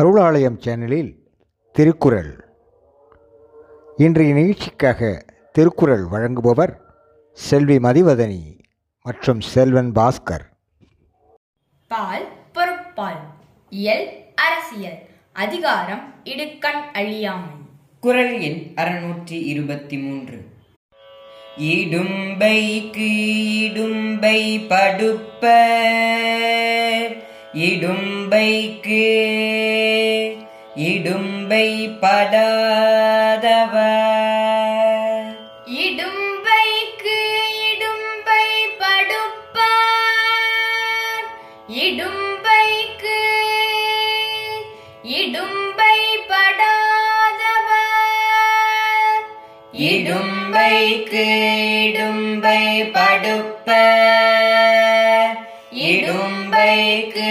அருளாலயம் சேனலில் திருக்குறள். இன்றைய நிகழ்ச்சிக்காக திருக்குறள் வழங்குபவர் செல்வி மதிவதனி மற்றும் செல்வன் பாஸ்கர். பால் பொறுப்பால். இயல் அரசியல். அதிகாரம் இடுக்கண் அழியாமை. குரல் எண் அறுநூற்றி இருபத்தி மூன்று இடும்பைக்கு இடும்பை படுப்ப. இடும்பைக்கு இடும்பை படாதவர் இடும்பைக்கு இடும்பை படுப்பார். இடும்பைக்கு இடும்பை படாதவர். இடும்பைக்கு இடும்பை படுப்ப இடும்பைக்கு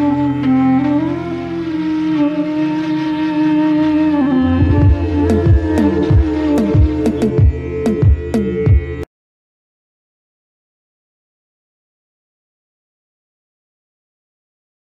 amor.